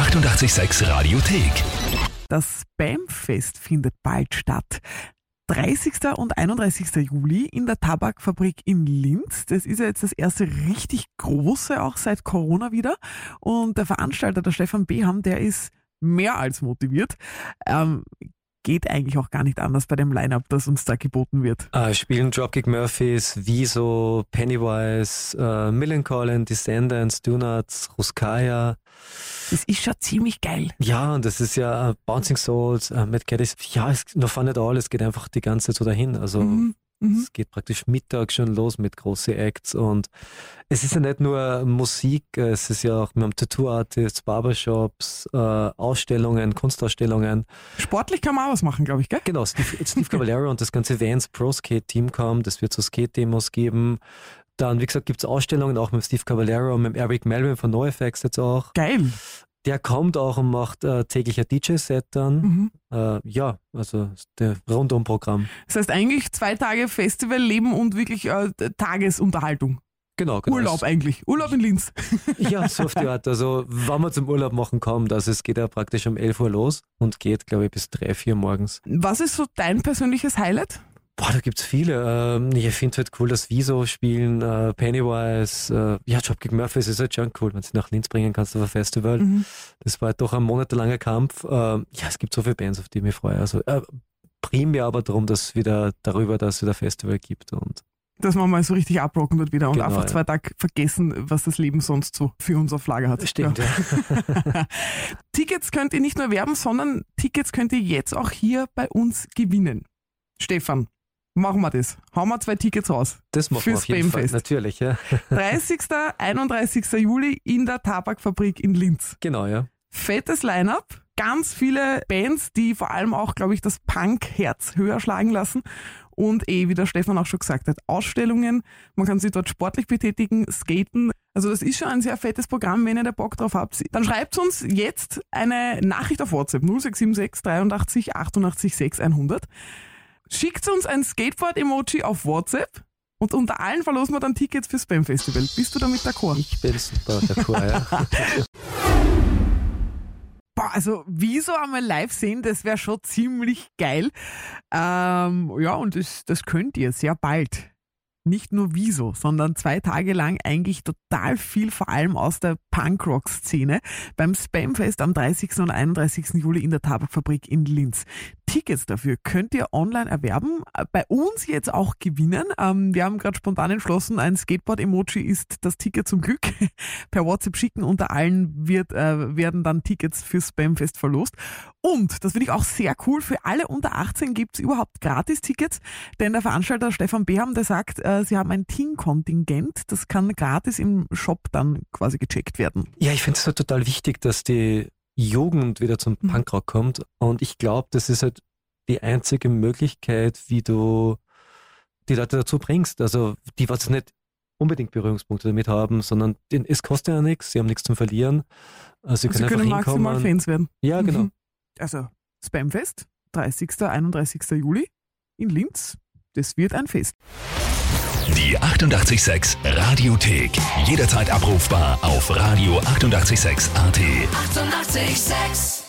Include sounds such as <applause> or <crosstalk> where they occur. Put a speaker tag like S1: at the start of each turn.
S1: 886 Radiothek.
S2: Das Spamfest findet bald statt. 30. und 31. Juli in der Tabakfabrik in Linz. Das ist ja jetzt das erste richtig große, auch seit Corona wieder. Und der Veranstalter, der Stefan Beham, der ist mehr als motiviert. Ähm, geht eigentlich auch gar nicht anders bei dem Line-Up, das uns da geboten wird.
S3: Äh, spielen Dropkick Murphys, Wieso, Pennywise, äh, Millencolin, Descendants, Donuts, Ruskaya.
S2: Das ist schon ziemlich geil.
S3: Ja, und das ist ja äh, Bouncing Souls, äh, Matt Geddes. Ja, es noch fun it all, es geht einfach die ganze Zeit so dahin. Also
S2: Mhm, mhm.
S3: es geht praktisch Mittag schon los mit großen Acts und es ist ja nicht nur Musik, es ist ja auch, wir haben Tattoo-Artists, Barbershops, äh, Ausstellungen, Kunstausstellungen.
S2: Sportlich kann man auch was machen, glaube ich, gell?
S3: Genau, Steve, <laughs> Steve Caballero und das ganze Vans Pro Skate Team kommt, es wird so Skate-Demos geben. Dann, wie gesagt, gibt es Ausstellungen auch mit Steve Caballero und mit Eric Melvin von NoFX jetzt auch.
S2: Geil.
S3: Der kommt auch und macht äh, täglicher DJ-Set dann.
S2: Mhm.
S3: Äh, ja, also der Rundum-Programm.
S2: Das heißt eigentlich zwei Tage Festival leben und wirklich äh, Tagesunterhaltung.
S3: Genau, genau.
S2: Urlaub eigentlich. Urlaub in Linz.
S3: Ja, so auf die Art. Also, wenn man zum Urlaub machen kommt, also es geht ja praktisch um 11 Uhr los und geht, glaube ich, bis 3, 4 morgens.
S2: Was ist so dein persönliches Highlight?
S3: Boah, da gibt's viele. Ähm, ich finde halt cool, dass Wieso spielen, äh, Pennywise, äh, ja, Dropkick Murphys ist halt schon cool, wenn sie nach Linz bringen kannst auf ein Festival.
S2: Mhm.
S3: Das war halt doch ein monatelanger Kampf. Ähm, ja, es gibt so viele Bands, auf die ich mich freue. Also äh, primär aber darum, dass wieder darüber, dass es wieder Festival gibt und
S2: Dass man mal so richtig abrocken wird wieder und
S3: Genau,
S2: einfach
S3: ja.
S2: zwei Tage vergessen, was das Leben sonst so für uns auf Lager hat.
S3: Stimmt, ja. <laughs> <laughs>
S2: Tickets könnt ihr nicht nur werben, sondern Tickets könnt ihr jetzt auch hier bei uns gewinnen. Stefan, machen wir das. Hauen wir zwei Tickets raus.
S3: Das machen wir
S2: Fürs
S3: auf jeden Fall.
S2: Spamfest.
S3: Natürlich, ja. <laughs>
S2: 30. 31. Juli in der Tabakfabrik in Linz.
S3: Genau, ja.
S2: Fettes Line-up, ganz viele Bands, die vor allem auch, glaube ich, das Punk-Herz höher schlagen lassen. Und eh, wie der Stefan auch schon gesagt hat, Ausstellungen, man kann sich dort sportlich betätigen, skaten. Also das ist schon ein sehr fettes Programm, wenn ihr da Bock drauf habt. Dann schreibt uns jetzt eine Nachricht auf WhatsApp 0676 83 88 6100. Schickt uns ein Skateboard-Emoji auf WhatsApp und unter allen verlosen wir dann Tickets fürs Spam Festival. Bist du damit d'accord?
S3: Ich bin super d'accord, ja. <laughs>
S2: Boah, also wieso einmal live sehen, das wäre schon ziemlich geil. Ähm, ja, und das, das könnt ihr sehr bald. Nicht nur wieso, sondern zwei Tage lang eigentlich total viel, vor allem aus der Punkrock-Szene, beim Spamfest am 30. und 31. Juli in der Tabakfabrik in Linz. Tickets dafür könnt ihr online erwerben, äh, bei uns jetzt auch gewinnen. Ähm, wir haben gerade spontan entschlossen, ein Skateboard-Emoji ist das Ticket zum Glück. <laughs> per WhatsApp schicken. Unter allen wird, äh, werden dann Tickets fürs Spamfest verlost. Und, das finde ich auch sehr cool, für alle unter 18 gibt's überhaupt Gratis-Tickets, denn der Veranstalter Stefan Beham, der sagt, äh, sie haben ein Teamkontingent, das kann gratis im Shop dann quasi gecheckt werden.
S3: Ja, ich finde es halt total wichtig, dass die Jugend wieder zum
S2: Mhm.
S3: Punkrock kommt. Und ich glaube, das ist halt die einzige Möglichkeit, wie du die Leute dazu bringst. Also die, was nicht unbedingt Berührungspunkte damit haben, sondern es kostet ja nichts, sie haben nichts zum Verlieren. Also sie
S2: Sie
S3: können
S2: können
S3: einfach
S2: maximal
S3: hinkommen.
S2: Fans werden.
S3: Ja, genau.
S2: Mhm. Also, Spamfest, 30. 31. Juli in Linz. Das wird ein Fest.
S1: Die 886 Radiothek. Jederzeit abrufbar auf radio886.at. 886!
S4: 886